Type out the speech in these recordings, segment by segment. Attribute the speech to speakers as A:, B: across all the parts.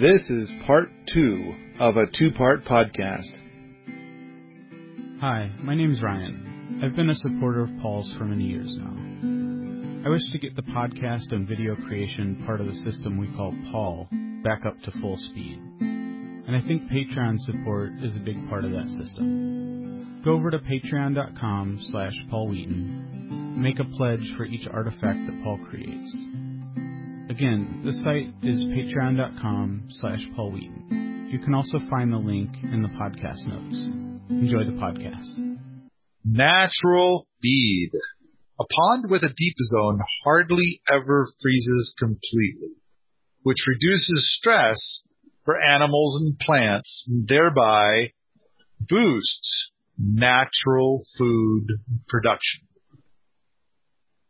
A: This is part two of a two part podcast.
B: Hi, my name's Ryan. I've been a supporter of Paul's for many years now. I wish to get the podcast and video creation part of the system we call Paul back up to full speed. And I think Patreon support is a big part of that system. Go over to patreon.com slash Paul Wheaton. Make a pledge for each artifact that Paul creates. Again, the site is patreon.com slash Paul Wheaton. You can also find the link in the podcast notes. Enjoy the podcast.
C: Natural feed. A pond with a deep zone hardly ever freezes completely, which reduces stress for animals and plants, and thereby boosts natural food production.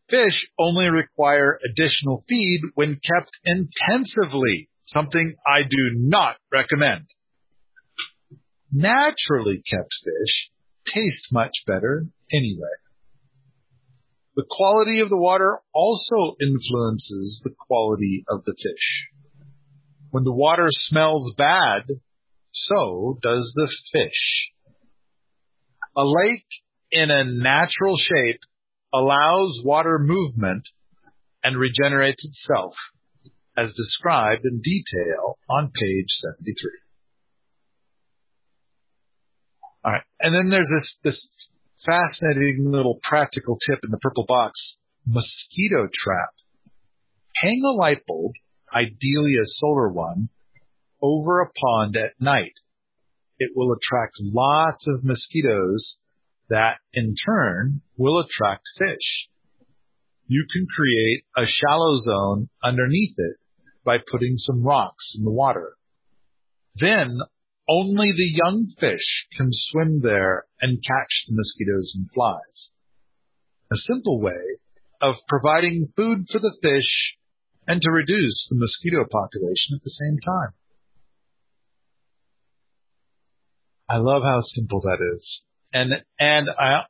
C: Fish only require additional feed when kept intensively, something I do not recommend. Naturally kept fish taste much better anyway. The quality of the water also influences the quality of the fish. When the water smells bad, so does the fish. A lake in a natural shape allows water movement and regenerates itself as described in detail on page 73. All right. And then there's this fascinating little practical tip in the purple box, mosquito trap. Hang a light bulb, ideally a solar one, over a pond at night. It will attract lots of mosquitoes that in turn will attract fish. You can create a shallow zone underneath it by putting some rocks in the water. Then only the young fish can swim there and catch the mosquitoes and flies. A simple way of providing food for the fish and to reduce the mosquito population at the same time. I love how simple that is. And, and I,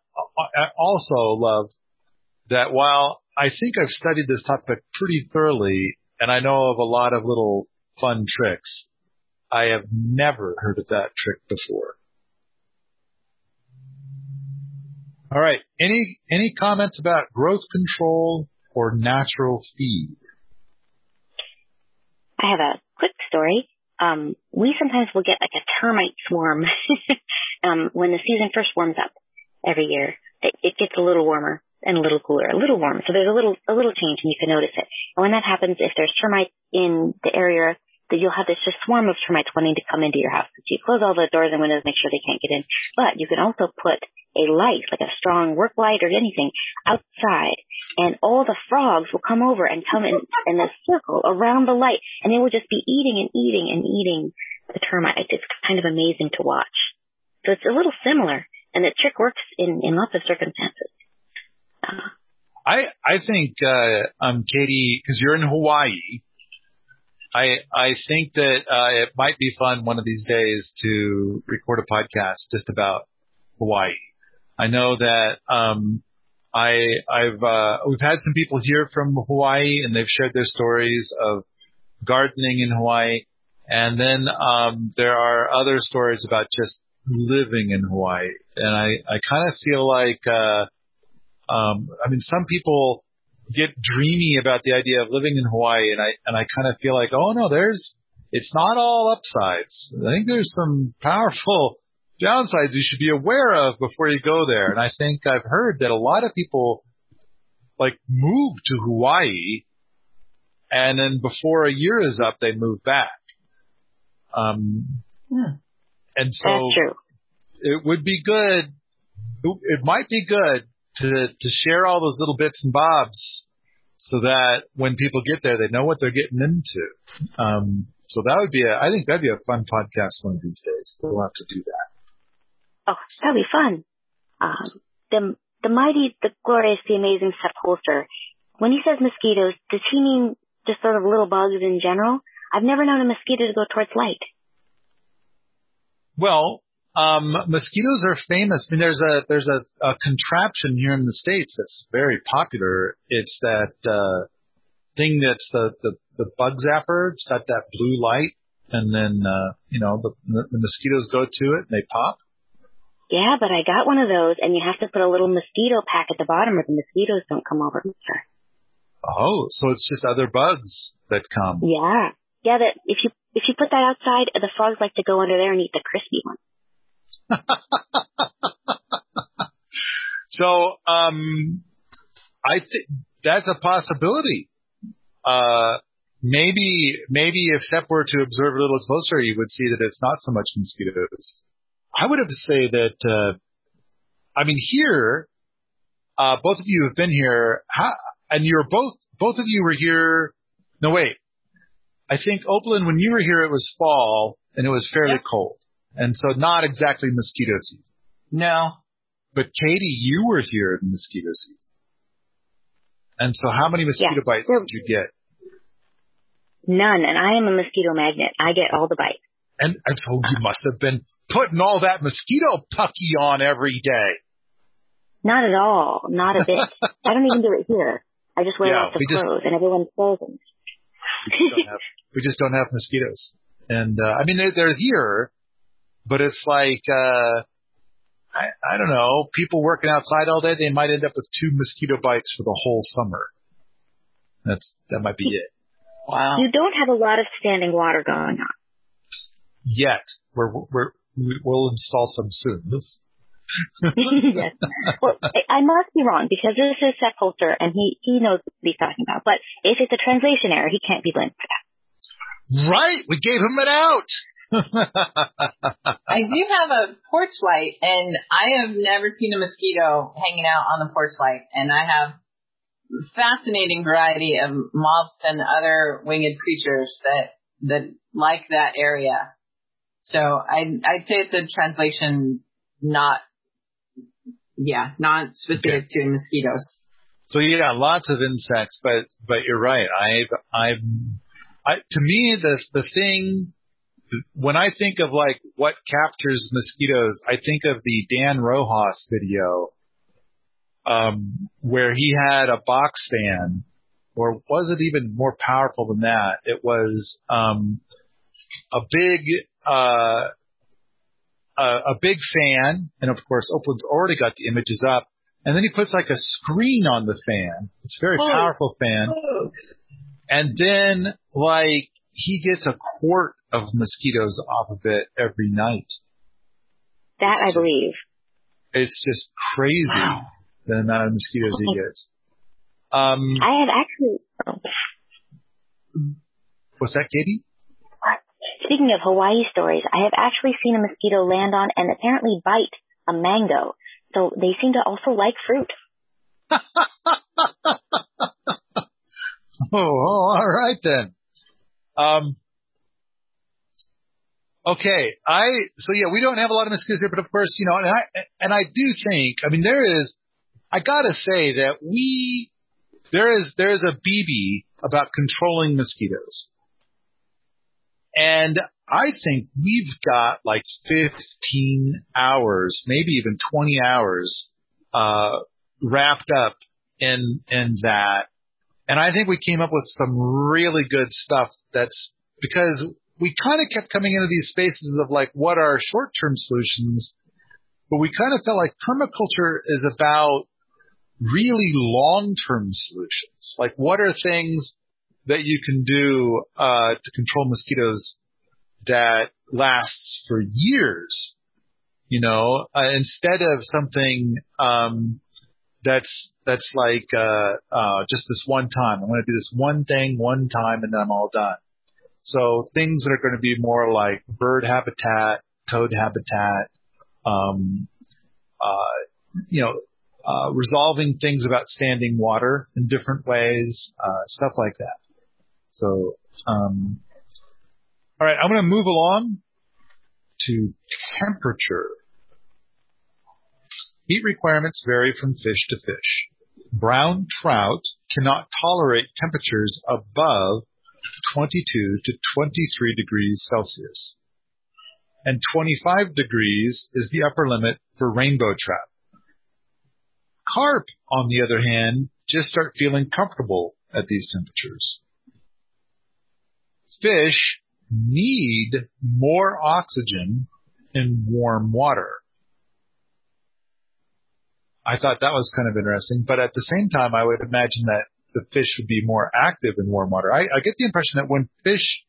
C: I also love that while I think I've studied this topic pretty thoroughly and I know of a lot of little fun tricks, I have never heard of that trick before. All right. Any, any comments about growth control or natural feed?
D: I have a quick story. Um, we sometimes will get like a termite swarm um, when the season first warms up every year. It, it gets a little warmer and a little cooler, a little warmer. So there's a little a little change, and you can notice it. And when that happens, if there's termites in the area, that you'll have this just swarm of termites wanting to come into your house. So you close all the doors and windows, make sure they can't get in. But you can also put a light, like a strong work light or anything, outside, and all the frogs will come over and come in in a circle around the light, and they will just be eating and eating and eating the termites. It's kind of amazing to watch. So it's a little similar, and the trick works in, in lots of circumstances.
C: I I think uh, um Katie, because you're in Hawaii, I I think that uh, it might be fun one of these days to record a podcast just about Hawaii. I know that um, I I've uh, we've had some people here from Hawaii and they've shared their stories of gardening in Hawaii, and then um, there are other stories about just living in Hawaii, and I I kind of feel like uh, um, I mean some people get dreamy about the idea of living in Hawaii, and I and I kind of feel like oh no, there's it's not all upsides. I think there's some powerful downsides you should be aware of before you go there. And I think I've heard that a lot of people like move to Hawaii and then before a year is up, they move back. Um,
D: hmm.
C: And so it would be good. It might be good to, to share all those little bits and bobs so that when people get there, they know what they're getting into. Um, so that would be a, I think that'd be a fun podcast one of these days. We'll have to do that.
D: Oh, that'd be fun. Um, the the mighty, the glorious, the amazing Sepp Holzer. When he says mosquitoes, does he mean just sort of little bugs in general? I've never known a mosquito to go towards light.
C: Well, um, mosquitoes are famous. I mean, there's a there's a, a contraption here in the states that's very popular. It's that uh, thing that's the, the the bug zapper. It's got that blue light, and then uh, you know the, the mosquitoes go to it and they pop.
D: Yeah, but I got one of those, and you have to put a little mosquito pack at the bottom, or the mosquitoes don't come over.
C: Oh, so it's just other bugs that come.
D: Yeah, yeah. That if you if you put that outside, the frogs like to go under there and eat the crispy one.
C: so, um, I think that's a possibility. Uh, maybe, maybe if Sepp were to observe a little closer, you would see that it's not so much mosquitoes. I would have to say that, uh, I mean, here, uh, both of you have been here, how, and you're both, both of you were here. No, wait. I think Opeland, when you were here, it was fall and it was fairly cold. And so not exactly mosquito season.
E: No.
C: But Katie, you were here in mosquito season. And so how many mosquito
D: Yeah.
C: bites did you get?
D: None, and I am a mosquito magnet. I get all the bites.
C: And, and so you must have been putting all that mosquito pucky on every day.
D: Not at all. Not a bit. I don't even do it here. I just wear
C: Yeah,
D: lots of
C: we just-
D: clothes, and everyone's frozen.
C: We just have, we just don't have mosquitoes. And, uh, I mean, they're, they're here, but it's like, uh, I, I don't know, people working outside all day, they might end up with two mosquito bites for the whole summer. That's, that might be it.
E: Wow.
D: You don't have a lot of standing water going on.
C: Yet. We're, we're, we- we'll install some soon. This-
D: yes. Well, I I must be wrong because this is Sepp Holzer and he, he knows what he's talking about. But if it's a translation error, he can't be blamed for that.
C: Right, we gave him it out.
E: I do have a porch light, and I have never seen a mosquito hanging out on the porch light. And I have fascinating variety of moths and other winged creatures that that like that area. So I I'd say it's a translation, not yeah, not specific to mosquitoes.
C: so yeah, lots of insects, but but you're right. I've I've I, to me the the thing when I think of like what captures mosquitoes, I think of the Dan Rojas video, um, where he had a box fan, or was it even more powerful than that? It was um, a big uh, a, a big fan, and of course, Opeland's already got the images up, and then he puts like a screen on the fan. It's a very
E: Oh.
C: powerful fan, and then like he gets a quart of mosquitoes off of it every night.
D: That
C: It's
D: I
C: just-
D: believe.
C: It's just crazy
E: Wow.
C: the amount of mosquitoes he gets. Um,
D: I have actually, oh,
C: what's that, Katie?
D: speaking of Hawaii stories, I have actually seen a mosquito land on and apparently bite a mango. So they seem to also like fruit.
C: Oh, all right then. Um, okay, I so yeah, we don't have a lot of mosquitoes here, but of course, you know, and I and I do think, I mean, there is, I gotta say that we there is there is a BB about controlling mosquitoes, and I think we've got like 15 hours, maybe even 20 hours, uh, wrapped up in in that and I think we came up with some really good stuff that's because we kind of kept coming into these spaces of like, what are short term solutions? But we kind of felt like permaculture is about really long term solutions. Like, what are things that you can do uh, to control mosquitoes that lasts for years? You know, uh, instead of something um, that's that's like uh, uh, just this one time. I'm going to do this one thing one time and then I'm all done. So things that are going to be more like bird habitat, toad habitat, um, uh, you know, uh, resolving things about standing water in different ways, uh, stuff like that. So, um, all right, I'm going to move along to temperature. Heat requirements vary from fish to fish. Brown trout cannot tolerate temperatures above 22 to 23 degrees Celsius. And 25 degrees is the upper limit for rainbow trout. Carp, on the other hand, just start feeling comfortable at these temperatures. Fish need more oxygen in warm water. I thought that was kind of interesting, but at the same time, I would imagine that the fish would be more active in warm water. I, I get the impression that when fish,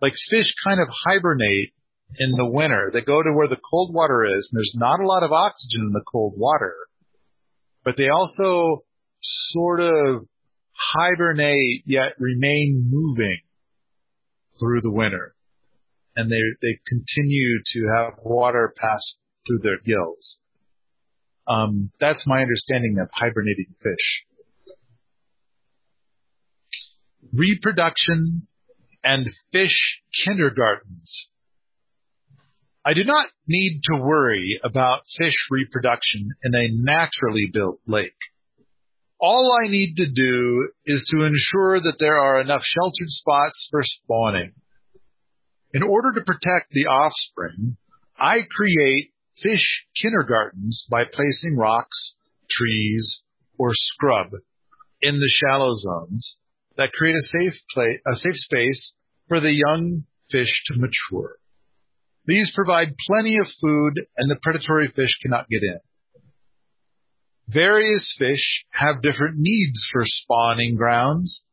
C: like fish kind of hibernate in the winter, they go to where the cold water is and there's not a lot of oxygen in the cold water, but they also sort of hibernate yet remain moving through the winter. And they, they continue to have water pass through their gills. Um, that's my understanding of hibernating fish. Reproduction and fish kindergartens. I do not need to worry about fish reproduction in a naturally built lake. All I need to do is to ensure that there are enough sheltered spots for spawning. In order to protect the offspring, I create fish kindergartens by placing rocks, trees, or scrub in the shallow zones that create a safe place, a safe space for the young fish to mature. These provide plenty of food and the predatory fish cannot get in. Various fish have different needs for spawning grounds.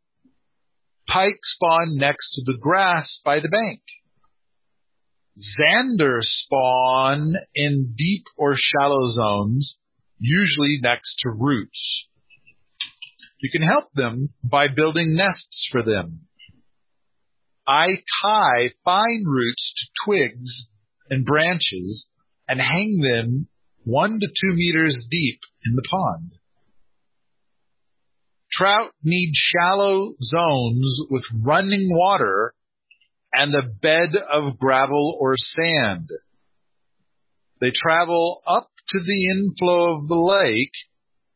C: Pike spawn next to the grass by the bank. Zander spawn in deep or shallow zones, usually next to roots. You can help them by building nests for them. I tie fine roots to twigs and branches and hang them one to two meters deep in the pond. Trout need shallow zones with running water and a bed of gravel or sand. They travel up to the inflow of the lake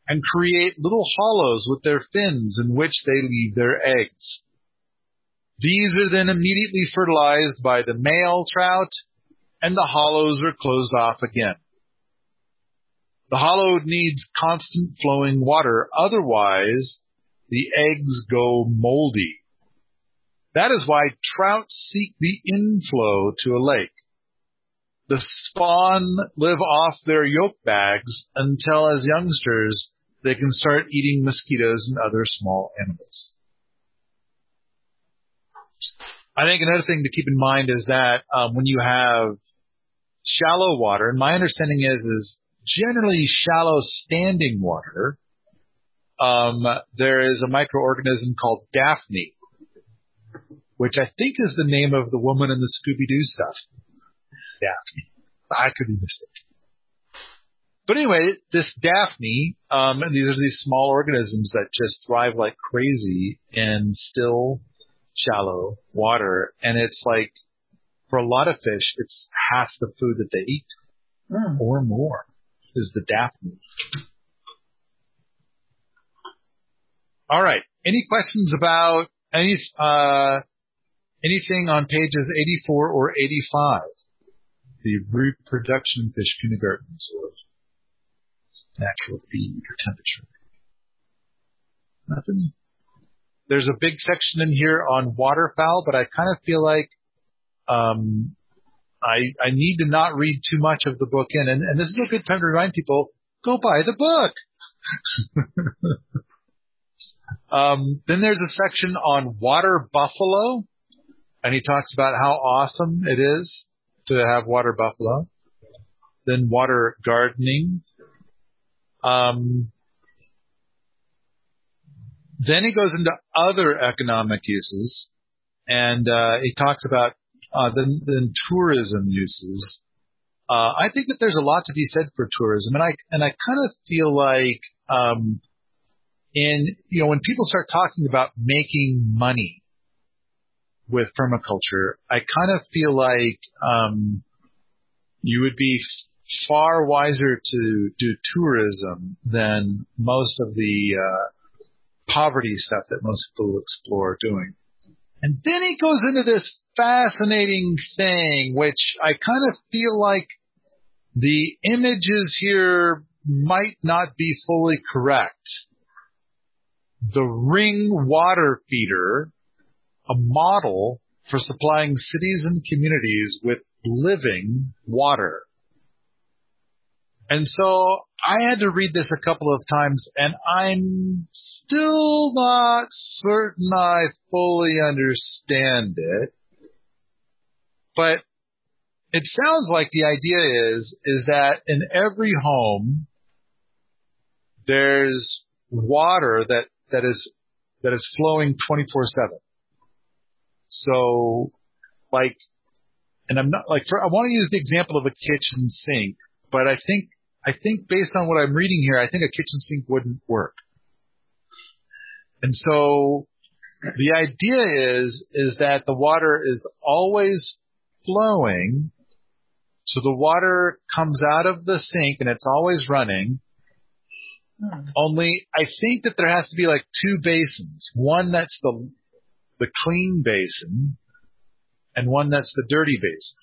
C: and create little hollows with their fins in which they leave their eggs. These are then immediately fertilized by the male trout and the hollows are closed off again. The hollow needs constant flowing water, otherwise the eggs go moldy. That is why trout seek the inflow to a lake. The spawn live off their yolk bags until as youngsters they can start eating mosquitoes and other small animals. I think another thing to keep in mind is that um, when you have shallow water, and my understanding is is generally shallow standing water, um, there is a microorganism called Daphne, which I think is the name of the woman in the Scooby-Doo stuff. Daphne. I could be mistaken. But anyway, this Daphne, um, and these are these small organisms that just thrive like crazy in still, shallow water. And it's like, for a lot of fish, it's half the food that they eat mm. or more is the Daphne. All right. Any questions about any uh, anything on pages 84 or 85? The reproduction fish kindergartens or natural feed or temperature. Nothing. There's a big section in here on waterfowl, but I kind of feel like um, I, I need to not read too much of the book in. And, and this is a good time to remind people, go buy the book. um, then there's a section on water buffalo. And he talks about how awesome it is to have water buffalo. Then water gardening. Um, then he goes into other economic uses and uh, he talks about uh, than, than tourism uses. Uh, I think that there's a lot to be said for tourism, and I and I kind of feel like um, in you know when people start talking about making money with permaculture, I kind of feel like um, you would be far wiser to do tourism than most of the uh, poverty stuff that most people explore doing. And then he goes into this fascinating thing, which I kind of feel like the images here might not be fully correct. The ring water feeder, a model for supplying cities and communities with living water. And so I had to read this a couple of times and I'm still not certain I fully understand it. But it sounds like the idea is, is that in every home, there's water that, that is, that is flowing 24-7. So, like, and I'm not, like, for, I want to use the example of a kitchen sink, but I think, I think based on what I'm reading here, I think a kitchen sink wouldn't work. And so, the idea is, is that the water is always flowing. So the water comes out of the sink and it's always running. Hmm. Only I think that there has to be like two basins. One that's the the clean basin and one that's the dirty basin.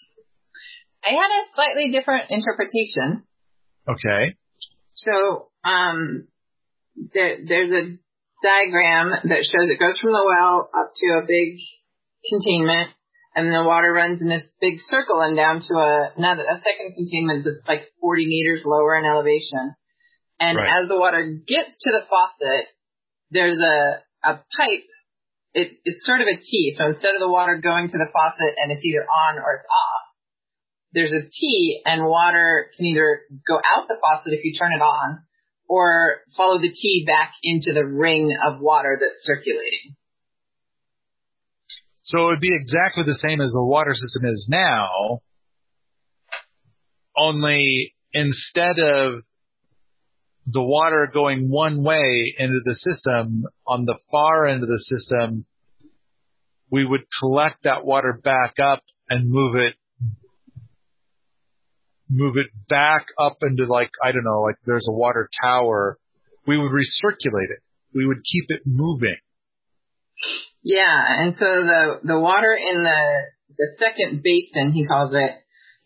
E: I had a slightly different interpretation.
C: Okay.
E: So, um, there, there's a diagram that shows it goes from the well up to a big containment and the water runs in this big circle and down to a, another, a second containment that's like 40 meters lower in elevation. And right. as the water gets to the faucet, there's a, a pipe it, it's sort of a T. So instead of the water going to the faucet and it's either on or it's off, there's a T and water can either go out the faucet if you turn it on or follow the T back into the ring of water that's circulating.
C: So it would be exactly the same as the water system is now, only instead of the water going one way into the system, on the far end of the system, we would collect that water back up and move it, move it back up into like, I don't know, like there's a water tower. We would recirculate it. We would keep it moving.
E: Yeah. And so the, the water in the, the second basin, he calls it,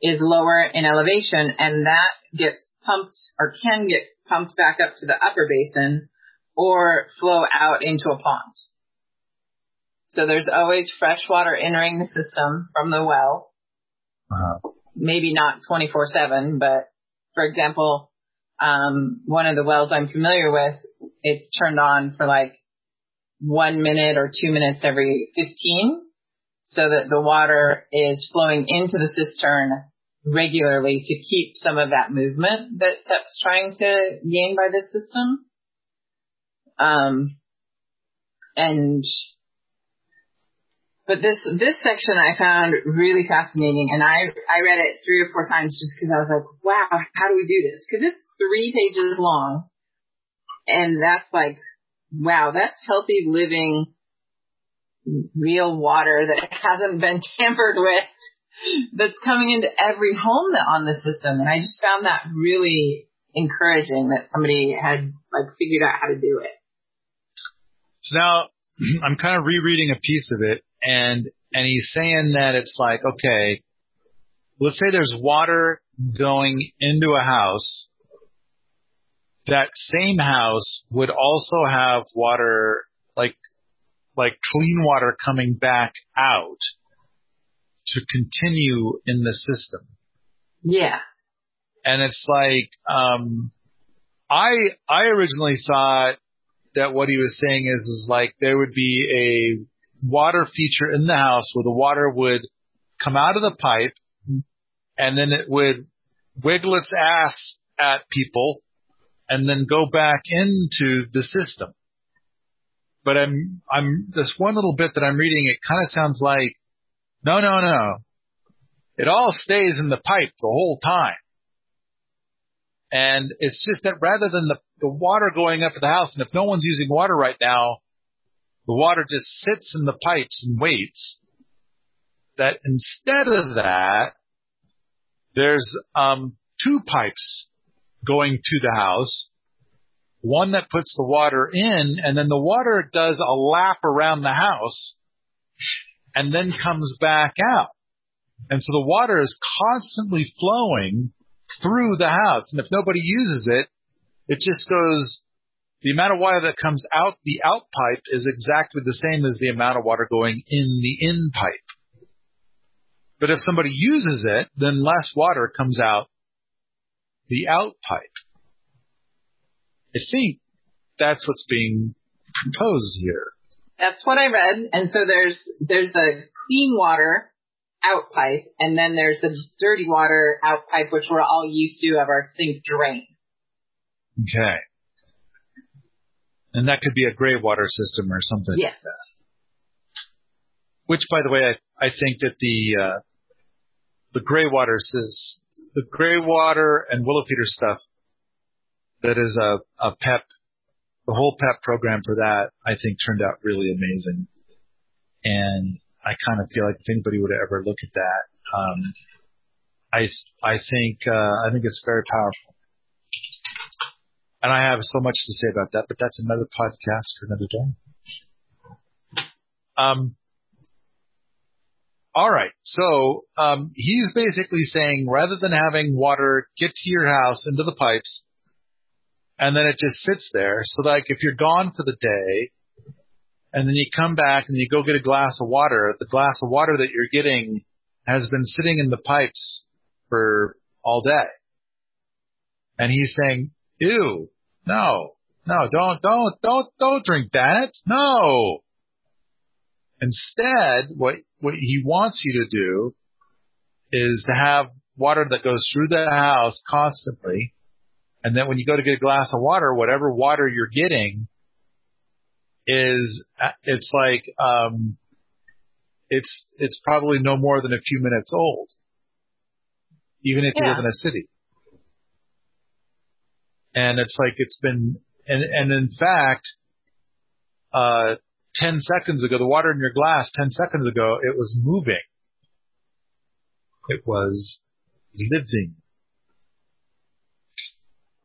E: is lower in elevation and that gets pumped or can get pumped back up to the upper basin or flow out into a pond. So there's always fresh water entering the system from the well. Uh-huh. Maybe not 24-7, but for example, um, one of the wells I'm familiar with, it's turned on for like one minute or two minutes every 15 so that the water is flowing into the cistern regularly to keep some of that movement that Sepp's trying to gain by this system. Um, and, but this, this section I found really fascinating and I, I read it three or four times just cause I was like, wow, how do we do this? Cause it's three pages long and that's like, wow, that's healthy living real water that hasn't been tampered with that's coming into every home that on the system. And I just found that really encouraging that somebody had like figured out how to do it.
C: So now I'm kind of rereading a piece of it and, and he's saying that it's like, okay, let's say there's water going into a house. That same house would also have water, like, like clean water coming back out to continue in the system.
E: Yeah.
C: And it's like, um, I, I originally thought that what he was saying is, is like there would be a water feature in the house where the water would come out of the pipe and then it would wiggle its ass at people and then go back into the system. But I'm, I'm, this one little bit that I'm reading, it kind of sounds like no, no, no. It all stays in the pipe the whole time. And it's just that rather than the, the water going up to the house, and if no one's using water right now, the water just sits in the pipes and waits. That instead of that, there's um, two pipes going to the house. One that puts the water in, and then the water does a lap around the house and then comes back out. And so the water is constantly flowing through the house. And if nobody uses it, it just goes, the amount of water that comes out the out pipe is exactly the same as the amount of water going in the in pipe. But if somebody uses it, then less water comes out the out pipe. I think that's what's being proposed here.
E: That's what I read. And so there's there's the clean water out pipe, and then there's the dirty water out pipe, which we're all used to of our sink drain.
C: Okay. And that could be a gray water system or something.
E: Yes.
C: Which, by the way, I, I think that the uh, the gray water says the gray water and willow feeder stuff that is a, a PEP, the whole PEP program for that, I think turned out really amazing. And I kind of feel like if anybody would ever look at that, um, I, I think, uh, I think it's very powerful. And I have so much to say about that, but that's another podcast for another day. Um, all right. So um, he's basically saying rather than having water get to your house into the pipes and then it just sits there, so like if you're gone for the day and then you come back and you go get a glass of water, the glass of water that you're getting has been sitting in the pipes for all day. And he's saying, ew, no, no, don't, don't, don't, don't drink that. No. Instead, what what he wants you to do is to have water that goes through the house constantly. And then when you go to get a glass of water, whatever water you're getting is, it's like, um, it's, it's probably no more than a few minutes old. Even if you live in a city. And it's like it's been, and, and in fact, uh, 10 seconds ago, the water in your glass 10 seconds ago, it was moving. It was living.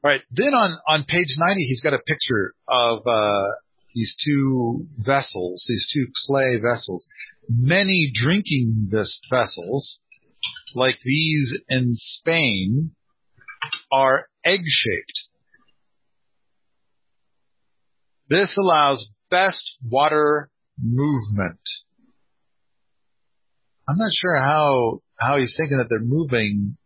C: Right. Then on, on page 90, he's got a picture of, uh, these two vessels, these two clay vessels. Many drinking this vessels, like these in Spain, are egg shaped. This allows best water movement. I'm not sure how how he's thinking that they're moving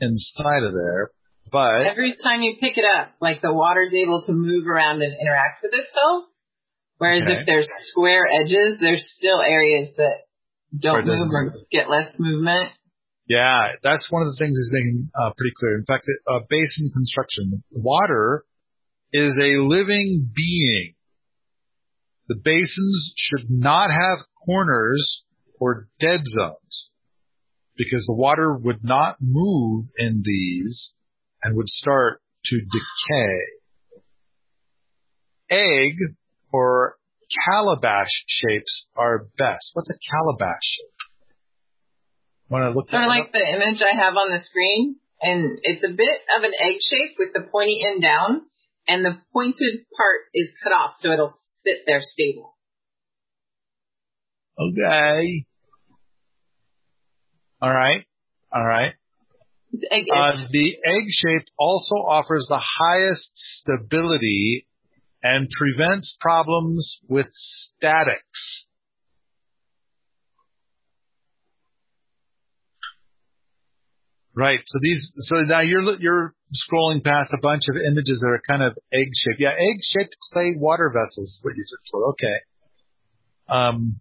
C: inside of there, but
E: Every time you pick it up, like the water's able to move around and interact with itself. Whereas
C: Okay.
E: if there's square edges, there's still areas that don't move or get less movement.
C: yeah, that's one of the things he's making uh, pretty clear. In fact, uh, basin construction, water is a living being. The basins should not have corners or dead zones because the water would not move in these and would start to decay. Egg or calabash shapes are best. What's a calabash shape? To look
E: Sort of like the image I have on the screen. And it's a bit of an egg shape with the pointy end down. And the pointed part is cut off so it'll sit there stable.
C: Okay. All right. All right. Uh, the egg shape also offers the highest stability and prevents problems with statics. Right. So these, so now you're, you're scrolling past a bunch of images that are kind of egg shaped. Yeah, egg shaped clay water vessels is what you search for. Okay. Um,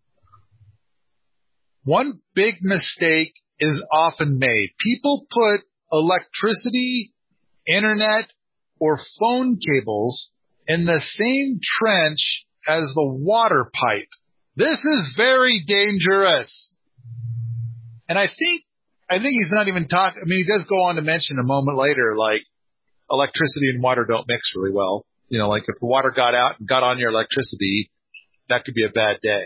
C: one big mistake is often made. People put electricity, internet, or phone cables in the same trench as the water pipe. This is very dangerous. And I think, I think he's not even talking, I mean, he does go on to mention a moment later, like electricity and water don't mix really well. You know, like if the water got out and got on your electricity, that could be a bad day.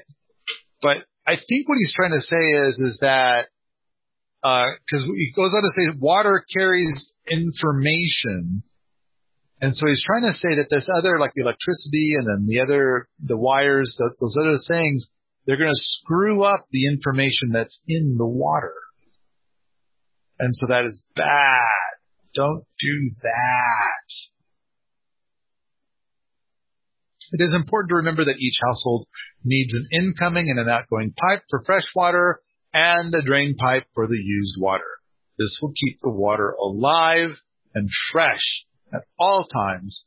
C: But I think what he's trying to say is, is that, uh, cause he goes on to say water carries information. And so he's trying to say that this other, like the electricity and then the other, the wires, th- those other things, they're going to screw up the information that's in the water. And so that is bad. Don't do that. It is important to remember that each household needs an incoming and an outgoing pipe for fresh water and a drain pipe for the used water. This will keep the water alive and fresh at all times,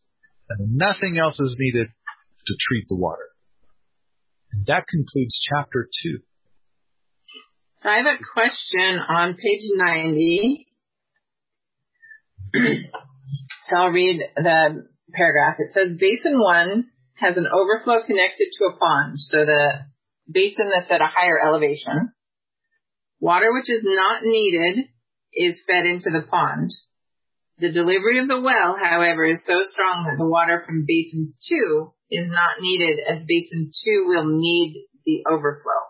C: and nothing else is needed to treat the water. And that concludes chapter two.
E: So I have a question on page 90. so I'll read the paragraph. It says basin one has an overflow connected to a pond. So the basin that's at a higher elevation. Water which is not needed is fed into the pond. The delivery of the well, however, is so strong that the water from basin two is not needed as basin two will need the overflow.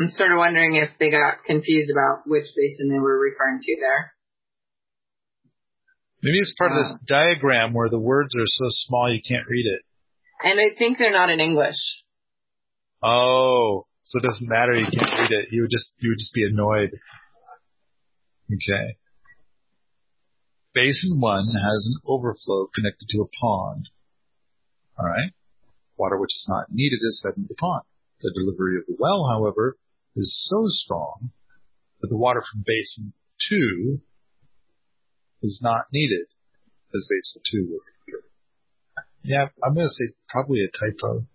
E: I'm sort of wondering if they got confused about which basin they were referring to there.
C: Maybe it's part uh, of the diagram where the words are so small you can't read it.
E: And I think they're not in English.
C: Oh, so it doesn't matter. You can't read it. You would just you would just be annoyed. Okay. Basin one has an overflow connected to a pond. All right. Water which is not needed is fed into the pond. The delivery of the well, however, is so strong that the water from basin two is not needed as basin two would be. Yeah, I'm going to say probably a typo.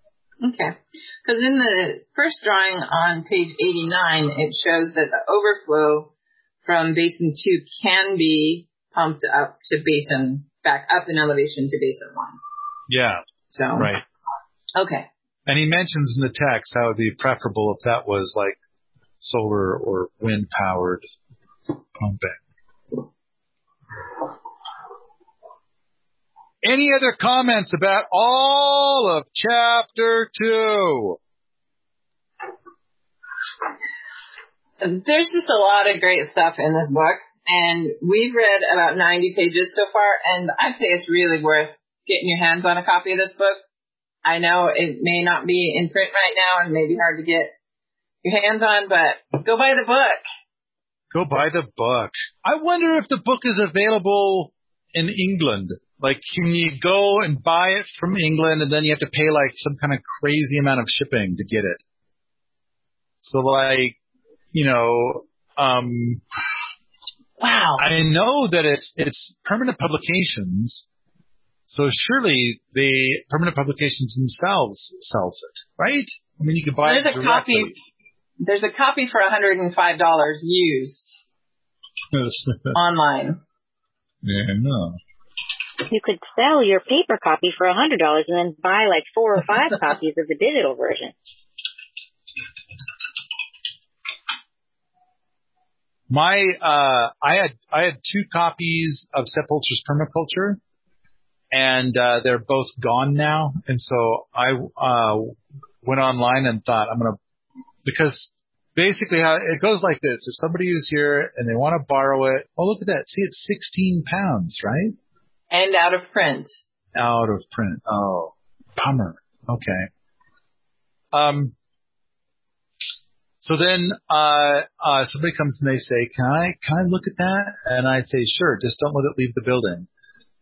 E: Okay. Because in the first drawing on page 89, it shows that the overflow from basin two can be pumped up to basin, back up in elevation to basin one.
C: Yeah.
E: So.
C: Right.
E: Okay.
C: And he mentions in the text how it would be preferable if that was like solar or wind powered pumping. Any other comments about all of chapter two?
E: There's just a lot of great stuff in this book, and we've read about 90 pages so far, and I'd say it's really worth getting your hands on a copy of this book. I know it may not be in print right now and may be hard to get your hands on, but go buy the book.
C: Go buy the book. I wonder if the book is available in England. Like, can you go and buy it from England and then you have to pay like some kind of crazy amount of shipping to get it? So like, you know, um,
E: wow.
C: I know that it's, it's permanent publications. So surely the permanent publications themselves sells it, right? I mean, you could buy
E: There's
C: it
E: directly. a copy. There's a copy for $105 used online.
C: Yeah, no.
D: You could sell your paper copy for a hundred dollars and then buy like four or five copies of the digital version.
C: My uh I had I had two copies of Sepp Permaculture and uh they're both gone now and so I uh went online and thought I'm gonna because basically how it goes like this. If somebody is here and they want to borrow it, oh look at that. See it's sixteen pounds, right?
E: And out of print.
C: Out of print. Oh, bummer. Okay. Um, so then, uh, uh, somebody comes and they say, can I, can I look at that? And I say, sure, just don't let it leave the building.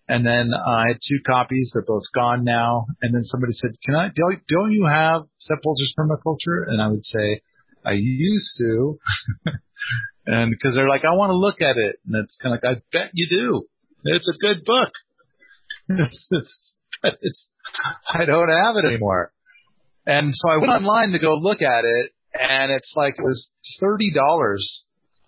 C: And then I had two copies. They're both gone now. And then somebody said, can I, don't, don't you have Sepp Holzer's permaculture? And I would say, I used to. and because they're like, I want to look at it. And it's kind of like, I bet you do. It's a good book. It's, it's, it's, I don't have it anymore. And so I went online to go look at it and it's like, it was $30.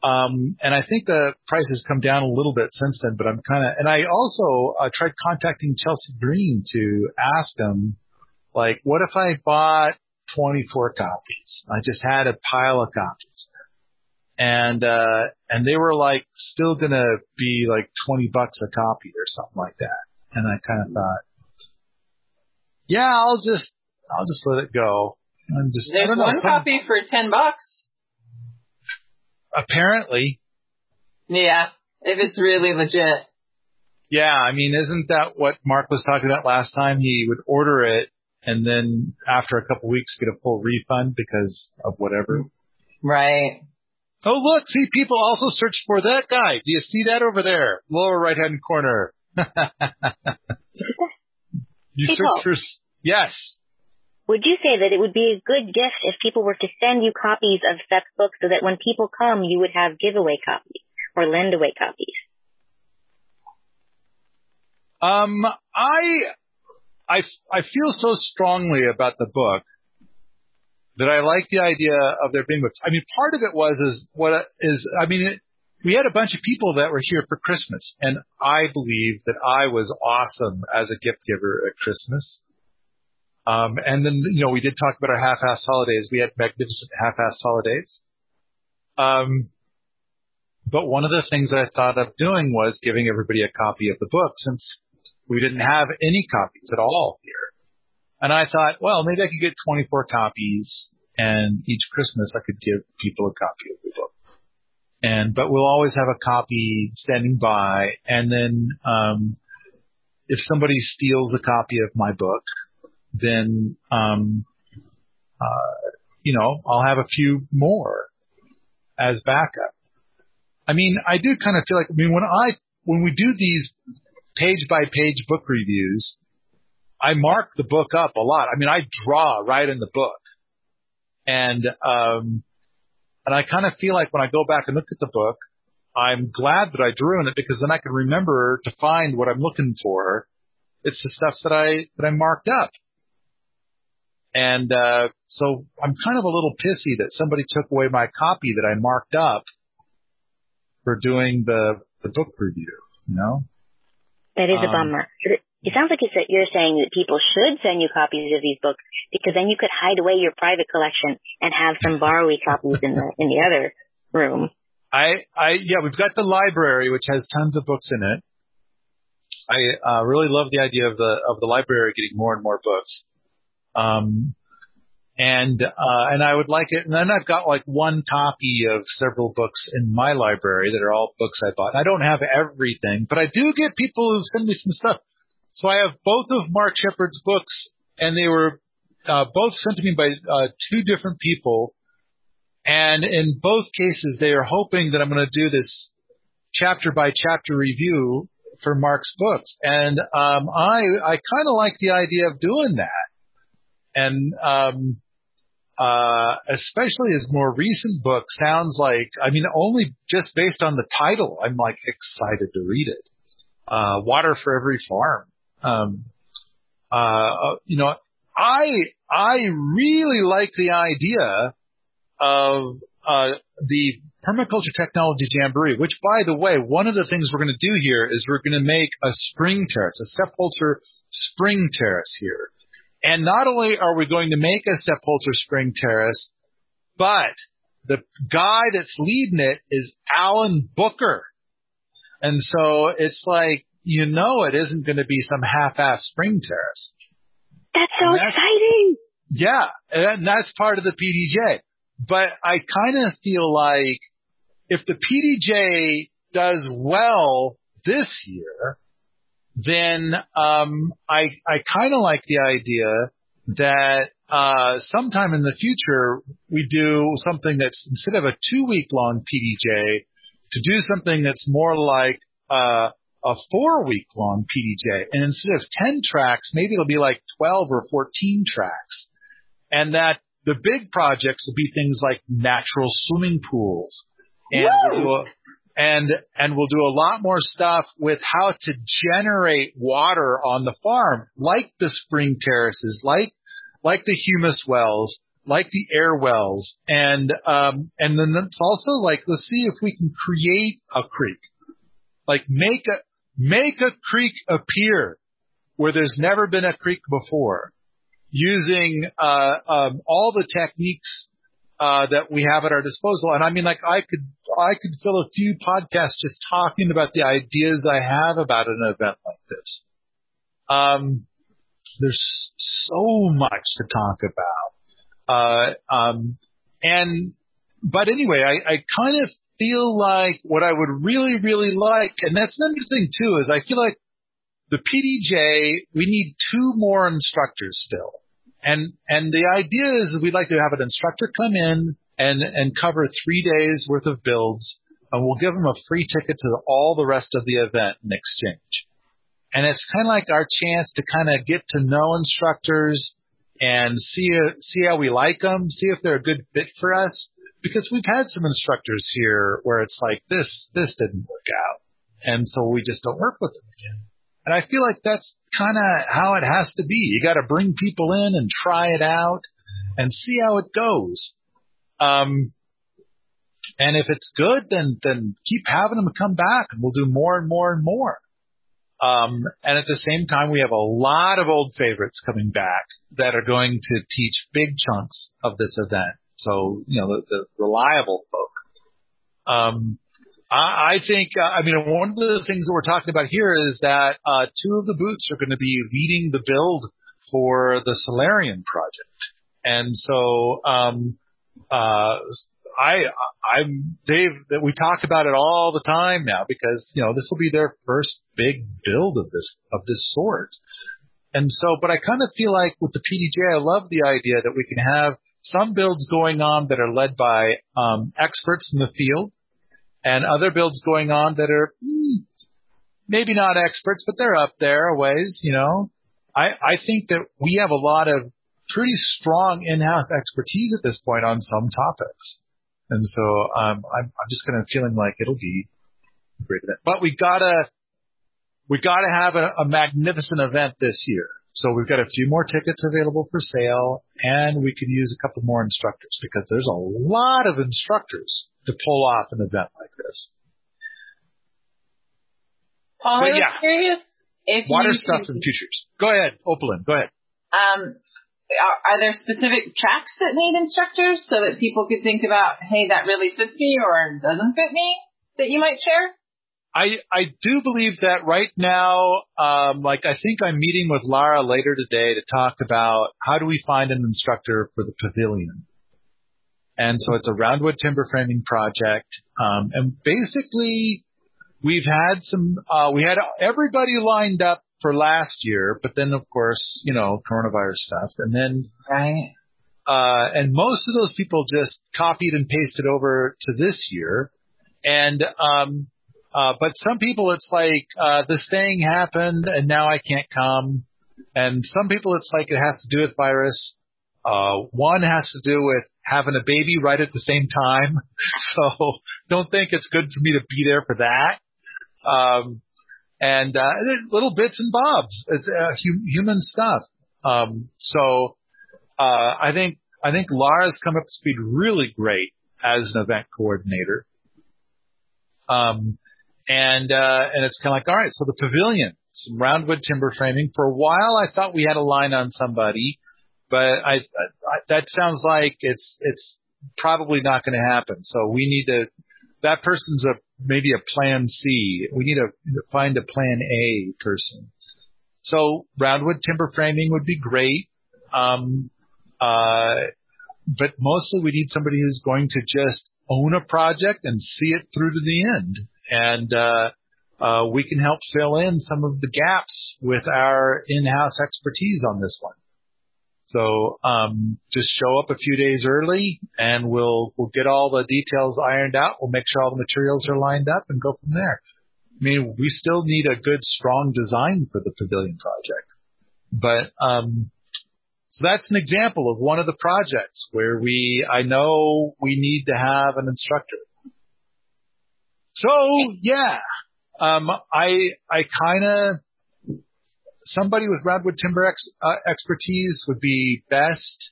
C: Um, and I think the price has come down a little bit since then, but I'm kind of, and I also uh, tried contacting Chelsea Green to ask them, like, what if I bought 24 copies? I just had a pile of copies and uh and they were like still gonna be like twenty bucks a copy or something like that. And I kind of mm-hmm. thought, yeah, I'll just I'll just let it go. I'm just
E: there's
C: know,
E: one copy for ten bucks.
C: Apparently.
E: Yeah, if it's really legit.
C: Yeah, I mean, isn't that what Mark was talking about last time? He would order it and then after a couple weeks get a full refund because of whatever.
E: Right.
C: Oh, look, see, people also search for that guy. Do you see that over there? Lower right hand corner. you search for, yes.
D: would you say that it would be a good gift if people were to send you copies of Sepp's books so that when people come, you would have giveaway copies or lend away copies?
C: Um, I, I, I feel so strongly about the book that I like the idea of there being books. I mean, part of it was is what is, I mean, it, we had a bunch of people that were here for Christmas and I believe that I was awesome as a gift giver at Christmas. Um, and then, you know, we did talk about our half-assed holidays. We had magnificent half-assed holidays. Um, but one of the things that I thought of doing was giving everybody a copy of the book since we didn't have any copies at all here. And I thought, well, maybe I could get 24 copies and each Christmas I could give people a copy of the book. And, but we'll always have a copy standing by. And then, um, if somebody steals a copy of my book, then, um, uh, you know, I'll have a few more as backup. I mean, I do kind of feel like, I mean, when I, when we do these page by page book reviews, I mark the book up a lot. I mean, I draw right in the book. And, um, and I kind of feel like when I go back and look at the book, I'm glad that I drew in it because then I can remember to find what I'm looking for. It's the stuff that I, that I marked up. And, uh, so I'm kind of a little pissy that somebody took away my copy that I marked up for doing the, the book review, you know?
D: That is um, a bummer. It sounds like it's that you're saying that people should send you copies of these books because then you could hide away your private collection and have some borrowy copies in the in the other room.
C: I, I, yeah, we've got the library which has tons of books in it. I uh, really love the idea of the of the library getting more and more books. Um, and uh, and I would like it. And then I've got like one copy of several books in my library that are all books I bought. And I don't have everything, but I do get people who send me some stuff. So I have both of Mark Shepard's books, and they were uh, both sent to me by uh, two different people. And in both cases, they are hoping that I'm going to do this chapter by chapter review for Mark's books. And um, I I kind of like the idea of doing that. And um, uh, especially his more recent book sounds like, I mean, only just based on the title, I'm like excited to read it. Uh, Water for Every Farm. Um, uh, you know, I, I really like the idea of, uh, the permaculture technology jamboree, which by the way, one of the things we're going to do here is we're going to make a spring terrace, a Sepp Holzer spring terrace here. And not only are we going to make a Sepp Holzer spring terrace, but the guy that's leading it is Alan Booker. And so it's like, you know, it isn't going to be some half-ass spring terrace.
D: That's so that's, exciting.
C: Yeah. And that's part of the PDJ. But I kind of feel like if the PDJ does well this year, then um, I I kind of like the idea that uh, sometime in the future we do something that's instead of a two week long PDJ, to do something that's more like uh, a four week long PDJ. and instead of ten tracks, maybe it'll be like twelve or fourteen tracks, and that the big projects will be things like natural swimming pools. And we'll and and we'll do a lot more stuff with how to generate water on the farm, like the spring terraces, like like the humus wells, like the air wells, and um, and then it's also like let's see if we can create a creek, like make a make a creek appear where there's never been a creek before, using uh, um, all the techniques uh, that we have at our disposal. And I mean, like I could, I could fill a few podcasts just talking about the ideas I have about an event like this. Um, there's so much to talk about. Uh, um, and, but anyway, I, I kind of feel like what I would really, really like, and that's another thing too, is I feel like the PDJ, we need two more instructors still. And, and the idea is that we'd like to have an instructor come in and, and cover three days worth of builds and we'll give them a free ticket to all the rest of the event in exchange. And it's kind of like our chance to kind of get to know instructors and see see how we like them, see if they're a good fit for us. Because we've had some instructors here where it's like this this didn't work out, and so we just don't work with them again. And I feel like that's kind of how it has to be. You got to bring people in and try it out and see how it goes. Um, and if it's good, then then keep having them come back, and we'll do more and more and more. Um, and at the same time, we have a lot of old favorites coming back that are going to teach big chunks of this event. So, you know, the, the reliable folk. Um, I, I think, uh, I mean, one of the things that we're talking about here is that, uh, two of the boots are going to be leading the build for the Solarian project. And so, um, uh, I, I'm Dave that we talk about it all the time now because, you know, this will be their first big build of this, of this sort. And so, but I kind of feel like with the PDJ, I love the idea that we can have some builds going on that are led by, um, experts in the field and other builds going on that are hmm, maybe not experts, but they're up there a ways, you know. I, I think that we have a lot of pretty strong in-house expertise at this point on some topics. And so um, I'm, I'm just kind of feeling like it'll be great event. But we gotta we gotta have a, a magnificent event this year. So we've got a few more tickets available for sale, and we could use a couple more instructors because there's a lot of instructors to pull off an event like this.
E: Paul,
C: But yeah.
E: curious if
C: Water stuff
E: could-
C: and futures. Go ahead, Opalyn. Go ahead.
E: Um, are, are there specific tracks that need instructors so that people could think about, hey, that really fits me or doesn't fit me that you might share?
C: I I do believe that right now, um, like I think I'm meeting with Lara later today to talk about how do we find an instructor for the pavilion. And so it's a roundwood timber framing project. Um, and basically we've had some, uh, we had everybody lined up for last year, but then of course, you know, coronavirus stuff. And then,
E: Right.
C: uh, and most of those people just copied and pasted over to this year. And, um, uh, but some people it's like, uh, this thing happened and now I can't come. And some people it's like it has to do with virus. Uh, one has to do with having a baby right at the same time. So don't think it's good for me to be there for that. Um, and, uh, little bits and bobs, it's, uh, hu- human stuff. Um, so, uh, I think, I think Lara's come up to speed really great as an event coordinator. Um, and, uh, and it's kind of like, all right, so the pavilion, some roundwood timber framing. For a while, I thought we had a line on somebody, but I, I that sounds like it's, it's probably not going to happen. So we need to, that person's a, maybe a plan C. We need to find a plan A person. So roundwood timber framing would be great. Um, uh, but mostly we need somebody who's going to just own a project and see it through to the end. And, uh, uh, we can help fill in some of the gaps with our in-house expertise on this one. So, um, just show up a few days early and we'll, we'll get all the details ironed out. We'll make sure all the materials are lined up and go from there. I mean, we still need a good, strong design for the pavilion project. But, um, so that's an example of one of the projects where we, I know we need to have an instructor. So yeah, um, I, I kind of, somebody with roundwood timber ex, uh, expertise would be best.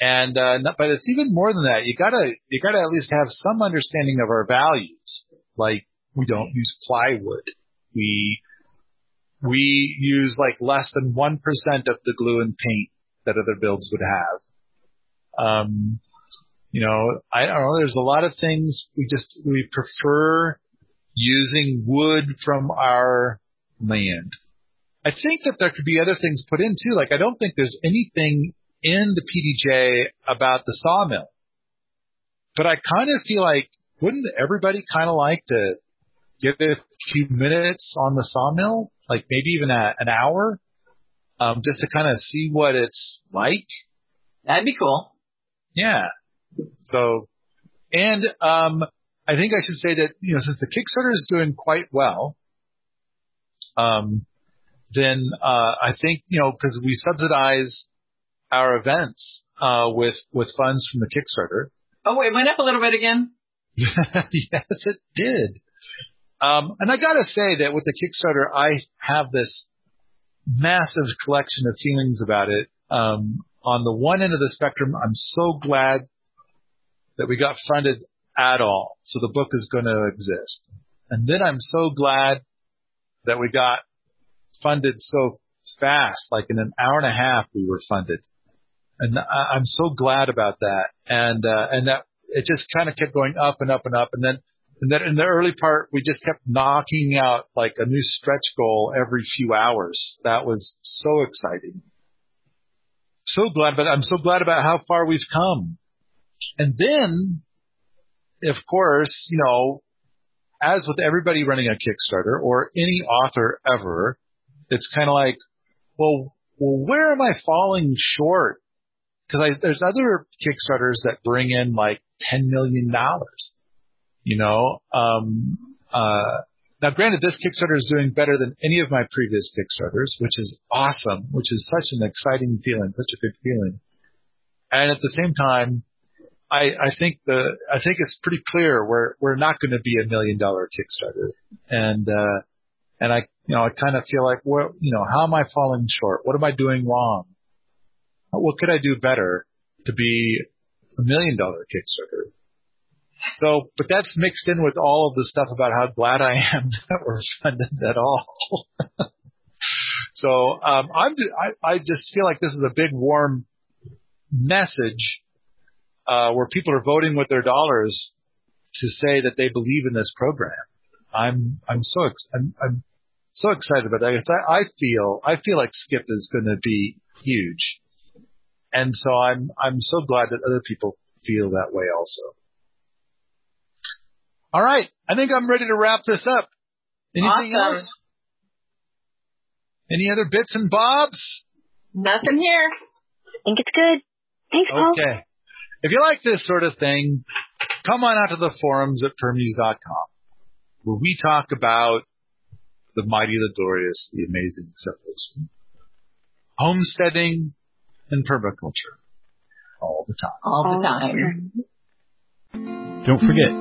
C: And, uh, not, but it's even more than that. You gotta, you gotta at least have some understanding of our values. Like we don't use plywood. We, we use like less than 1% of the glue and paint that other builds would have. Um, you know, I don't know, there's a lot of things we just, we prefer using wood from our land. I think that there could be other things put in too. Like I don't think there's anything in the PDJ about the sawmill. But I kind of feel like wouldn't everybody kind of like to get a few minutes on the sawmill? Like maybe even a, an hour? Um, just to kind of see what it's like.
E: That'd be cool.
C: Yeah. So, and, um, I think I should say that, you know, since the Kickstarter is doing quite well, um, then, uh, I think, you know, cause we subsidize, our events uh, with with funds from the Kickstarter.
E: Oh, it went up a little bit again.
C: yes, it did. Um, and I gotta say that with the Kickstarter, I have this massive collection of feelings about it. Um, on the one end of the spectrum, I'm so glad that we got funded at all. So the book is going to exist. And then I'm so glad that we got funded so fast, like in an hour and a half we were funded. And I, I'm so glad about that. And, uh, and that it just kind of kept going up and up and up. And then, and then in the early part, we just kept knocking out like a new stretch goal every few hours. That was so exciting. So glad about, I'm so glad about how far we've come. And then, of course, you know, as with everybody running a Kickstarter or any author ever, it's kind of like, well, well, where am I falling short? Because there's other Kickstarters that bring in like ten million dollars. You know, um, uh, now granted, this Kickstarter is doing better than any of my previous Kickstarters, which is awesome, which is such an exciting feeling, such a good feeling. And at the same time, I, I think the I think it's pretty clear we're we're not going to be a million dollar Kickstarter, and uh, and I you know I kind of feel like what you know how am I falling short? What am I doing wrong? What could I do better to be a million dollar Kickstarter? So, but that's mixed in with all of the stuff about how glad I am that we're funded at all. so um, I'm I, I just feel like this is a big warm message uh, where people are voting with their dollars to say that they believe in this program. I'm I'm so ex- I'm, I'm so excited about that. I, I feel I feel like Skip is going to be huge, and so I'm I'm so glad that other people feel that way also. All right, I think I'm ready to wrap this up. Anything
E: Awesome.
C: else? Any other bits and bobs?
E: Nothing here.
D: I think it's good. Thanks, Paul.
C: Okay. If you like this sort of thing, come on out to the forums at permies.com where we talk about the mighty, the glorious, the amazing, except homesteading and permaculture all the time.
E: All the time.
B: Don't forget,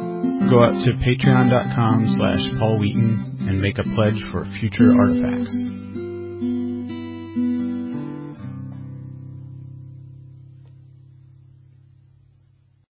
B: go out to patreon.com slash Paul Wheaton and make a pledge for future artifacts.